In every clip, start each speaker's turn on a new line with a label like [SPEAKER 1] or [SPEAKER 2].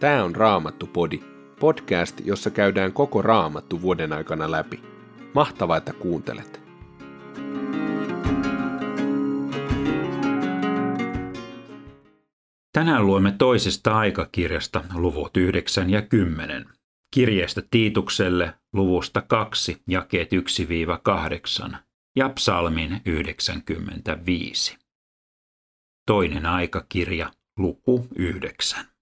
[SPEAKER 1] Tämä on Raamattu-podi, podcast, jossa käydään koko Raamattu vuoden aikana läpi. Mahtavaa, että kuuntelet!
[SPEAKER 2] Tänään luemme toisesta aikakirjasta luvut 9 ja 10. Kirjeestä Tiitukselle luvusta 2 jakeet 1-8 ja psalmin 95. Toinen aikakirja, luku 9.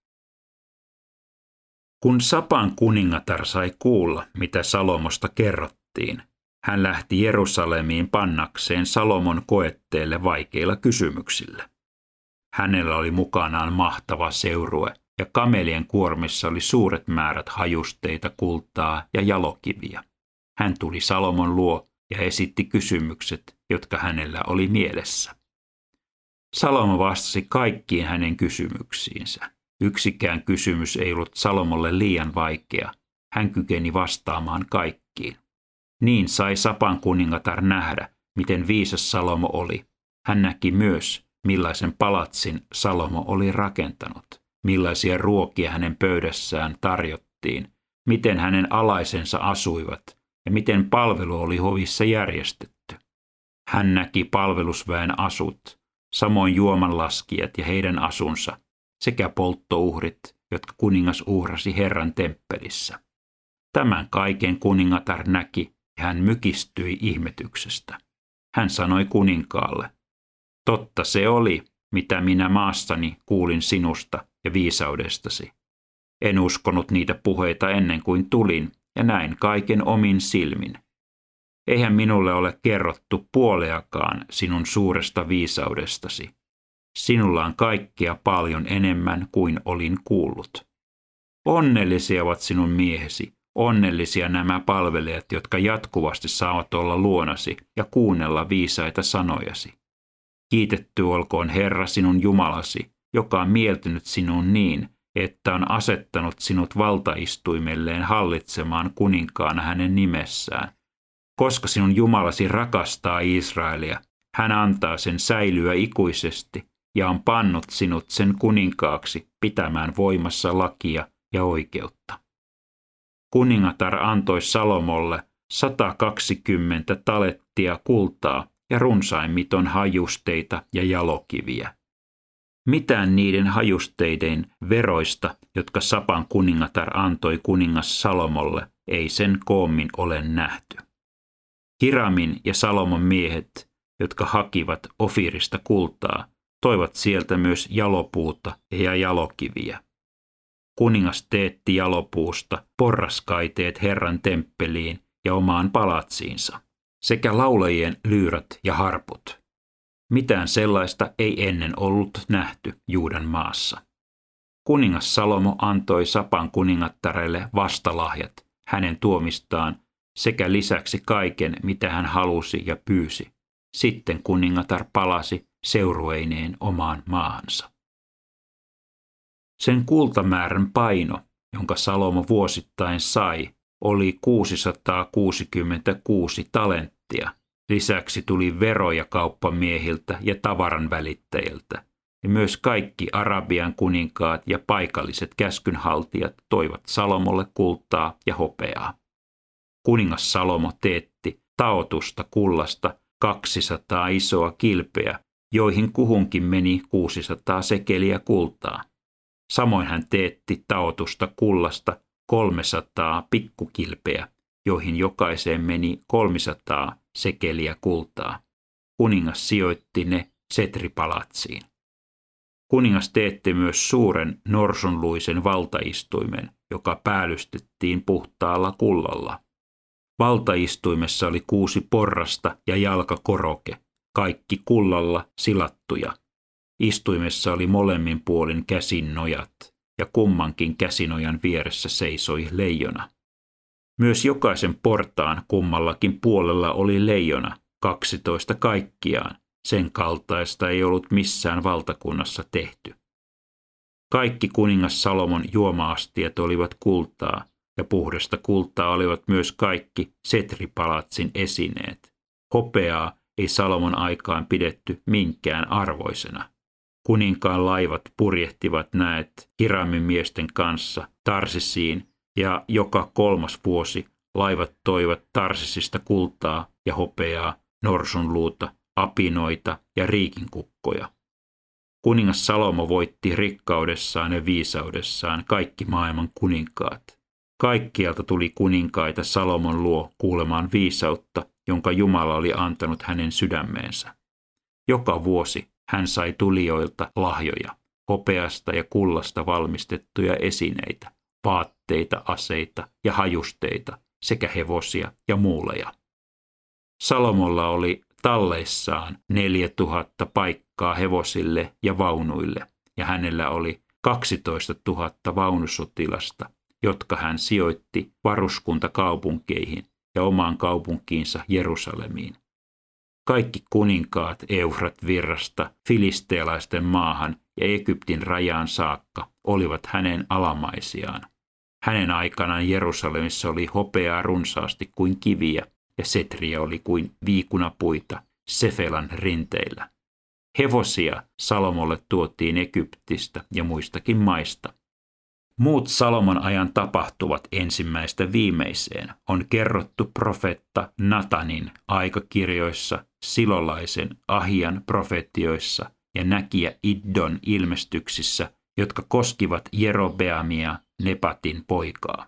[SPEAKER 2] Kun Sapan kuningatar sai kuulla, mitä Salomosta kerrottiin, hän lähti Jerusalemiin pannakseen Salomon koetteelle vaikeilla kysymyksillä. Hänellä oli mukanaan mahtava seurue, ja kamelien kuormissa oli suuret määrät hajusteita, kultaa ja jalokiviä. Hän tuli Salomon luo ja esitti kysymykset, jotka hänellä oli mielessä. Salomo vastasi kaikkiin hänen kysymyksiinsä. Yksikään kysymys ei ollut Salomolle liian vaikea. Hän kykeni vastaamaan kaikkiin. Niin sai Sapan kuningatar nähdä, miten viisas Salomo oli. Hän näki myös, millaisen palatsin Salomo oli rakentanut, millaisia ruokia hänen pöydässään tarjottiin, miten hänen alaisensa asuivat ja miten palvelu oli hovissa järjestetty. Hän näki palvelusväen asut, samoin juomanlaskijat ja heidän asunsa, sekä polttouhrit, jotka kuningas uhrasi Herran temppelissä. Tämän kaiken kuningatar näki ja hän mykistyi ihmetyksestä. Hän sanoi kuninkaalle, totta se oli, mitä minä maassani kuulin sinusta ja viisaudestasi. En uskonut niitä puheita ennen kuin tulin ja näin kaiken omin silmin. Eihän minulle ole kerrottu puoleakaan sinun suuresta viisaudestasi. Sinulla on kaikkea paljon enemmän kuin olin kuullut. Onnellisia ovat sinun miehesi, onnellisia nämä palvelijat, jotka jatkuvasti saavat olla luonasi ja kuunnella viisaita sanojasi. Kiitetty olkoon Herra sinun Jumalasi, joka on mieltynyt sinun niin, että on asettanut sinut valtaistuimelleen hallitsemaan kuninkaana hänen nimessään. Koska sinun Jumalasi rakastaa Israelia, hän antaa sen säilyä ikuisesti ja on pannut sinut sen kuninkaaksi pitämään voimassa lakia ja oikeutta. Kuningatar antoi Salomolle 120 talettia kultaa ja runsain miton hajusteita ja jalokiviä. Mitään niiden hajusteiden veroista, jotka Sapan kuningatar antoi kuningas Salomolle, ei sen koommin ole nähty. Hiramin ja Salomon miehet, jotka hakivat Ofirista kultaa, toivat sieltä myös jalopuuta ja jalokiviä. Kuningas teetti jalopuusta porraskaiteet Herran temppeliin ja omaan palatsiinsa, sekä laulajien lyyrät ja harput. Mitään sellaista ei ennen ollut nähty Juudan maassa. Kuningas Salomo antoi Sapan kuningattarelle vastalahjat hänen tuomistaan sekä lisäksi kaiken, mitä hän halusi ja pyysi. Sitten kuningatar palasi seurueineen omaan maahansa. Sen kultamäärän paino, jonka Salomo vuosittain sai, oli 666 talenttia. Lisäksi tuli veroja kauppamiehiltä ja tavaran välittäjiltä, ja myös kaikki Arabian kuninkaat ja paikalliset käskynhaltijat toivat Salomolle kultaa ja hopeaa. Kuningas Salomo teetti taotusta kullasta 200 isoa kilpeä joihin kuhunkin meni 600 sekeliä kultaa. Samoin hän teetti taotusta kullasta 300 pikkukilpeä, joihin jokaiseen meni 300 sekeliä kultaa. Kuningas sijoitti ne setripalatsiin. Kuningas teetti myös suuren norsunluisen valtaistuimen, joka päällystettiin puhtaalla kullalla. Valtaistuimessa oli kuusi porrasta ja jalkakoroke, kaikki kullalla silattuja. Istuimessa oli molemmin puolin käsin nojat, ja kummankin käsinojan vieressä seisoi leijona. Myös jokaisen portaan kummallakin puolella oli leijona, kaksitoista kaikkiaan. Sen kaltaista ei ollut missään valtakunnassa tehty. Kaikki kuningas Salomon juomaastiet olivat kultaa, ja puhdasta kultaa olivat myös kaikki Setripalatsin esineet. Hopeaa ei Salomon aikaan pidetty minkään arvoisena. Kuninkaan laivat purjehtivat näet Hiramin miesten kanssa Tarsisiin ja joka kolmas vuosi laivat toivat Tarsisista kultaa ja hopeaa, norsunluuta, apinoita ja riikinkukkoja. Kuningas Salomo voitti rikkaudessaan ja viisaudessaan kaikki maailman kuninkaat. Kaikkialta tuli kuninkaita Salomon luo kuulemaan viisautta, jonka Jumala oli antanut hänen sydämeensä. Joka vuosi hän sai tulijoilta lahjoja, hopeasta ja kullasta valmistettuja esineitä, vaatteita, aseita ja hajusteita sekä hevosia ja muuleja. Salomolla oli talleissaan 4000 paikkaa hevosille ja vaunuille, ja hänellä oli 12 000 vaunusotilasta, jotka hän sijoitti varuskuntakaupunkeihin ja omaan kaupunkiinsa Jerusalemiin. Kaikki kuninkaat Eufrat virrasta filistealaisten maahan ja Egyptin rajaan saakka olivat hänen alamaisiaan. Hänen aikanaan Jerusalemissa oli hopeaa runsaasti kuin kiviä ja setriä oli kuin viikunapuita Sefelan rinteillä. Hevosia Salomolle tuotiin Egyptistä ja muistakin maista. Muut Salomon ajan tapahtuvat ensimmäistä viimeiseen on kerrottu profetta Natanin aikakirjoissa, silolaisen Ahian profetioissa ja näkijä Iddon ilmestyksissä, jotka koskivat Jerobeamia, Nepatin poikaa.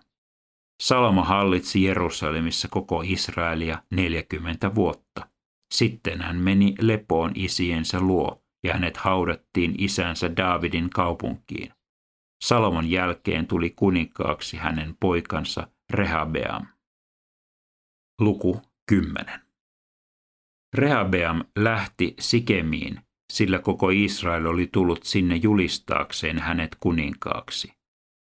[SPEAKER 2] Salomo hallitsi Jerusalemissa koko Israelia 40 vuotta. Sitten hän meni lepoon isiensä luo ja hänet haudattiin isänsä Daavidin kaupunkiin. Salomon jälkeen tuli kuninkaaksi hänen poikansa Rehabeam. Luku 10. Rehabeam lähti Sikemiin, sillä koko Israel oli tullut sinne julistaakseen hänet kuninkaaksi.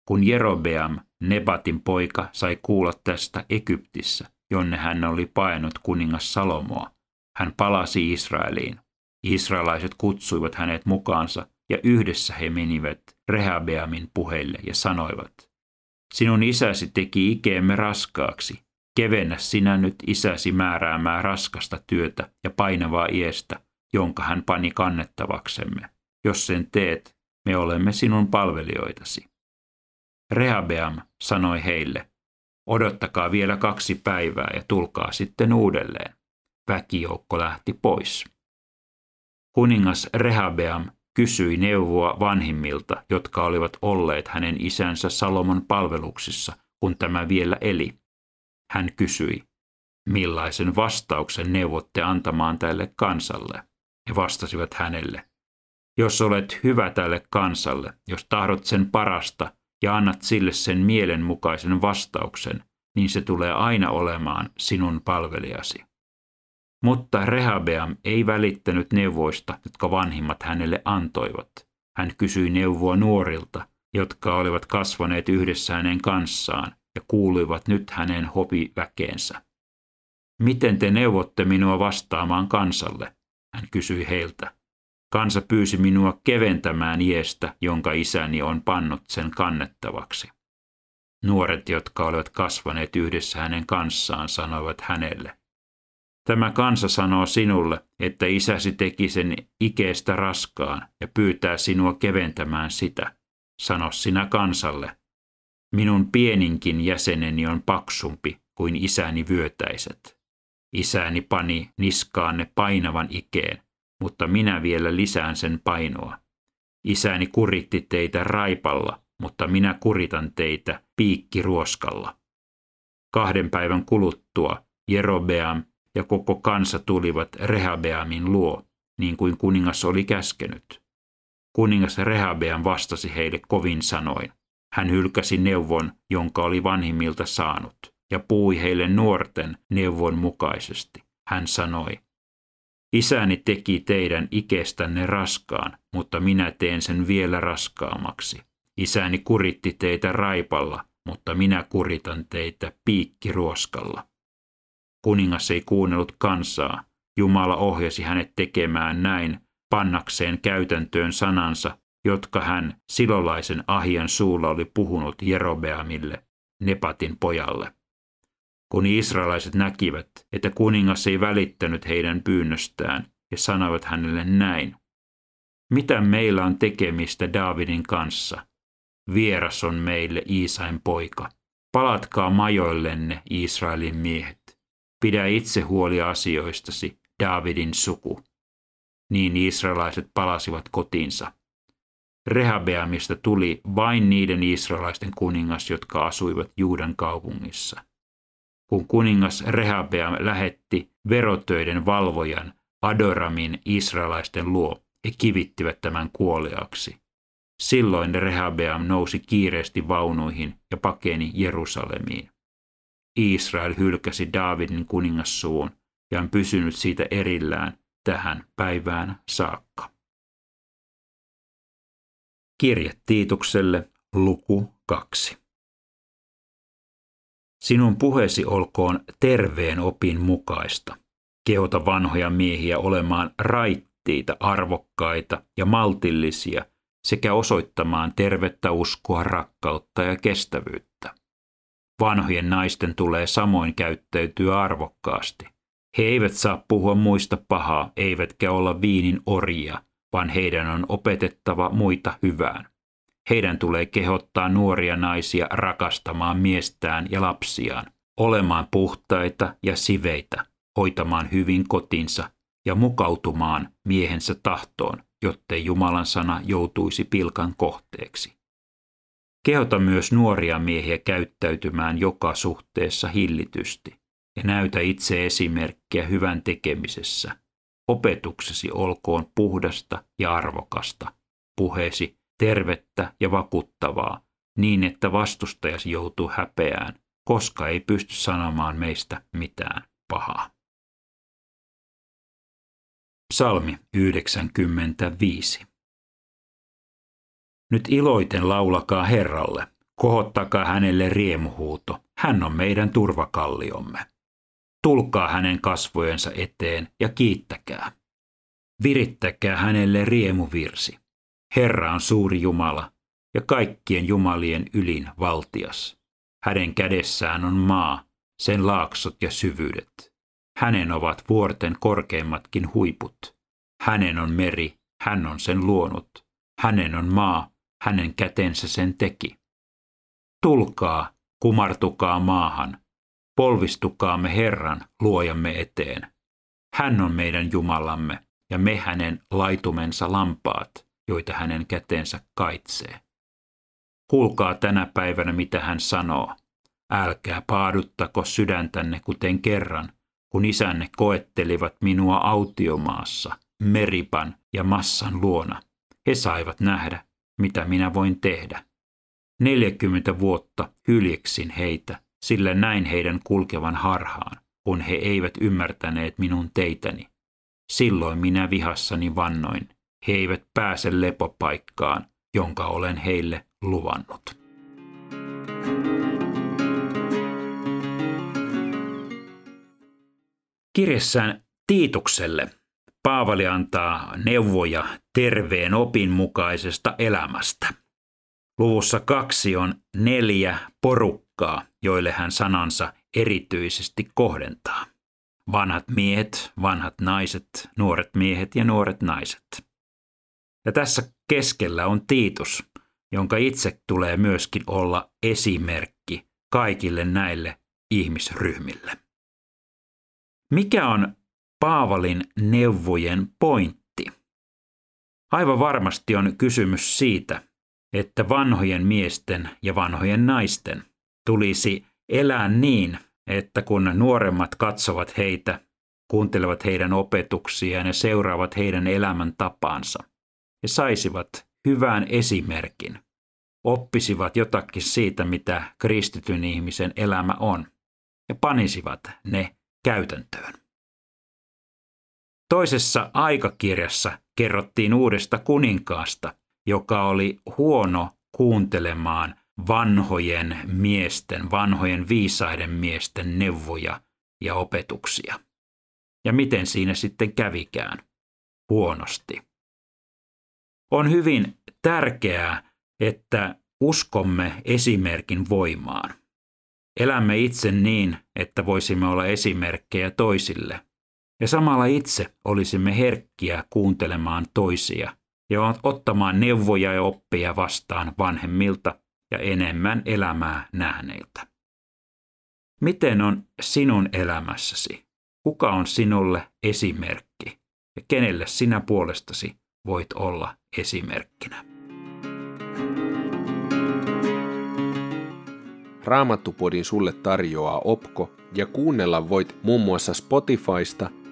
[SPEAKER 2] Kun Jerobeam, Nebatin poika, sai kuulla tästä Egyptissä, jonne hän oli painut kuningas Salomoa, hän palasi Israeliin. Israelaiset kutsuivat hänet mukaansa ja yhdessä he menivät Rehabeamin puheille ja sanoivat, Sinun isäsi teki ikeemme raskaaksi. Kevennä sinä nyt isäsi määräämää raskasta työtä ja painavaa iestä, jonka hän pani kannettavaksemme. Jos sen teet, me olemme sinun palvelijoitasi. Rehabeam sanoi heille, odottakaa vielä kaksi päivää ja tulkaa sitten uudelleen. Väkijoukko lähti pois. Kuningas Rehabeam kysyi neuvoa vanhimmilta, jotka olivat olleet hänen isänsä Salomon palveluksissa, kun tämä vielä eli. Hän kysyi, millaisen vastauksen neuvotte antamaan tälle kansalle? He vastasivat hänelle, jos olet hyvä tälle kansalle, jos tahdot sen parasta ja annat sille sen mielenmukaisen vastauksen, niin se tulee aina olemaan sinun palvelijasi. Mutta Rehabeam ei välittänyt neuvoista, jotka vanhimmat hänelle antoivat. Hän kysyi neuvoa nuorilta, jotka olivat kasvaneet yhdessä hänen kanssaan ja kuuluivat nyt hänen hopiväkeensä. Miten te neuvotte minua vastaamaan kansalle? Hän kysyi heiltä. Kansa pyysi minua keventämään iestä, jonka isäni on pannut sen kannettavaksi. Nuoret, jotka olivat kasvaneet yhdessä hänen kanssaan, sanoivat hänelle – Tämä kansa sanoo sinulle, että isäsi teki sen ikeestä raskaan ja pyytää sinua keventämään sitä. Sano sinä kansalle. Minun pieninkin jäseneni on paksumpi kuin isäni vyötäiset. Isäni pani niskaanne painavan ikeen, mutta minä vielä lisään sen painoa. Isäni kuritti teitä raipalla, mutta minä kuritan teitä piikkiruoskalla. Kahden päivän kuluttua Jerobeam ja koko kansa tulivat Rehabeamin luo, niin kuin kuningas oli käskenyt. Kuningas Rehabeam vastasi heille kovin sanoin. Hän hylkäsi neuvon, jonka oli vanhimmilta saanut, ja puhui heille nuorten neuvon mukaisesti. Hän sanoi, Isäni teki teidän ikestänne raskaan, mutta minä teen sen vielä raskaammaksi. Isäni kuritti teitä raipalla, mutta minä kuritan teitä piikkiruoskalla. Kuningas ei kuunnellut kansaa. Jumala ohjasi hänet tekemään näin, pannakseen käytäntöön sanansa, jotka hän silolaisen Ahian suulla oli puhunut Jerobeamille, Nepatin pojalle. Kun israelaiset näkivät, että kuningas ei välittänyt heidän pyynnöstään, he sanoivat hänelle näin. Mitä meillä on tekemistä Daavidin kanssa? Vieras on meille Iisain poika. Palatkaa majoillenne, Israelin miehet. Pidä itse huoli asioistasi, Daavidin suku. Niin israelaiset palasivat kotiinsa. Rehabeamista tuli vain niiden israelaisten kuningas, jotka asuivat Juudan kaupungissa. Kun kuningas Rehabeam lähetti verotöiden valvojan Adoramin israelaisten luo, he kivittivät tämän kuoliaksi. Silloin Rehabeam nousi kiireesti vaunuihin ja pakeni Jerusalemiin. Israel hylkäsi Daavidin kuningassuun ja on pysynyt siitä erillään tähän päivään saakka. Kirje Tiitukselle, luku 2. Sinun puheesi olkoon terveen opin mukaista. Kehota vanhoja miehiä olemaan raittiita, arvokkaita ja maltillisia sekä osoittamaan tervettä uskoa, rakkautta ja kestävyyttä. Vanhojen naisten tulee samoin käyttäytyä arvokkaasti. He eivät saa puhua muista pahaa, eivätkä olla viinin orjia, vaan heidän on opetettava muita hyvään. Heidän tulee kehottaa nuoria naisia rakastamaan miestään ja lapsiaan, olemaan puhtaita ja siveitä, hoitamaan hyvin kotinsa ja mukautumaan miehensä tahtoon, jottei Jumalan sana joutuisi pilkan kohteeksi. Kehota myös nuoria miehiä käyttäytymään joka suhteessa hillitysti ja näytä itse esimerkkiä hyvän tekemisessä. Opetuksesi olkoon puhdasta ja arvokasta, puheesi tervettä ja vakuuttavaa, niin että vastustajasi joutuu häpeään, koska ei pysty sanomaan meistä mitään pahaa. Psalmi 95 Nyt iloiten laulakaa Herralle, kohottakaa hänelle riemuhuuto, hän on meidän turvakalliomme. Tulkaa hänen kasvojensa eteen ja kiittäkää. Virittäkää hänelle riemuvirsi. Herra on suuri Jumala ja kaikkien jumalien ylin valtias. Hänen kädessään on maa, sen laaksot ja syvyydet. Hänen ovat vuorten korkeimmatkin huiput. Hänen on meri, hän on sen luonut. Hänen on maa, hänen kätensä sen teki. Tulkaa, kumartukaa maahan, polvistukaamme Herran luojamme eteen. Hän on meidän Jumalamme ja me hänen laitumensa lampaat joita hänen käteensä kaitsee. Kuulkaa tänä päivänä, mitä hän sanoo. Älkää paaduttako sydäntänne kuten kerran, kun isänne koettelivat minua autiomaassa, Meripan ja Massan luona. He saivat nähdä, mitä minä voin tehdä. Neljäkymmentä vuotta hyljeksin heitä, sillä näin heidän kulkevan harhaan, kun he eivät ymmärtäneet minun teitäni. Silloin minä vihassani vannoin, he eivät pääse lepopaikkaan, jonka olen heille luvannut. Kirjessään Tiitukselle Paavali antaa neuvoja terveen opin mukaisesta elämästä. Luvussa kaksi on neljä porukkaa, joille hän sanansa erityisesti kohdentaa. Vanhat miehet, vanhat naiset, nuoret miehet ja nuoret naiset. Ja tässä keskellä on Tiitus, jonka itse tulee myöskin olla esimerkki kaikille näille ihmisryhmille. Mikä on Paavalin neuvojen pointti? Aivan varmasti on kysymys siitä, että vanhojen miesten ja vanhojen naisten tulisi elää niin, että kun nuoremmat katsovat heitä, kuuntelevat heidän opetuksiaan ja seuraavat heidän elämäntapaansa – he saisivat hyvän esimerkin, oppisivat jotakin siitä, mitä kristityn ihmisen elämä on, ja panisivat ne käytäntöön. Toisessa aikakirjassa kerrottiin uudesta kuninkaasta, joka oli huono kuuntelemaan vanhojen miesten, vanhojen viisaiden miesten neuvoja ja opetuksia. Ja miten siinä sitten kävikään? Huonosti. On hyvin tärkeää, että uskomme esimerkin voimaan. Elämme itse niin, että voisimme olla esimerkkejä toisille, ja samalla itse olisimme herkkiä kuuntelemaan toisia ja ottamaan neuvoja ja oppia vastaan vanhemmilta ja enemmän elämää nähneiltä. Miten on sinun elämässäsi? Kuka on sinulle esimerkki ja kenelle sinä puolestasi voit olla esimerkkinä?
[SPEAKER 1] Raamattupodin sulle tarjoaa Opko ja kuunnella voit muun muassa Spotifysta,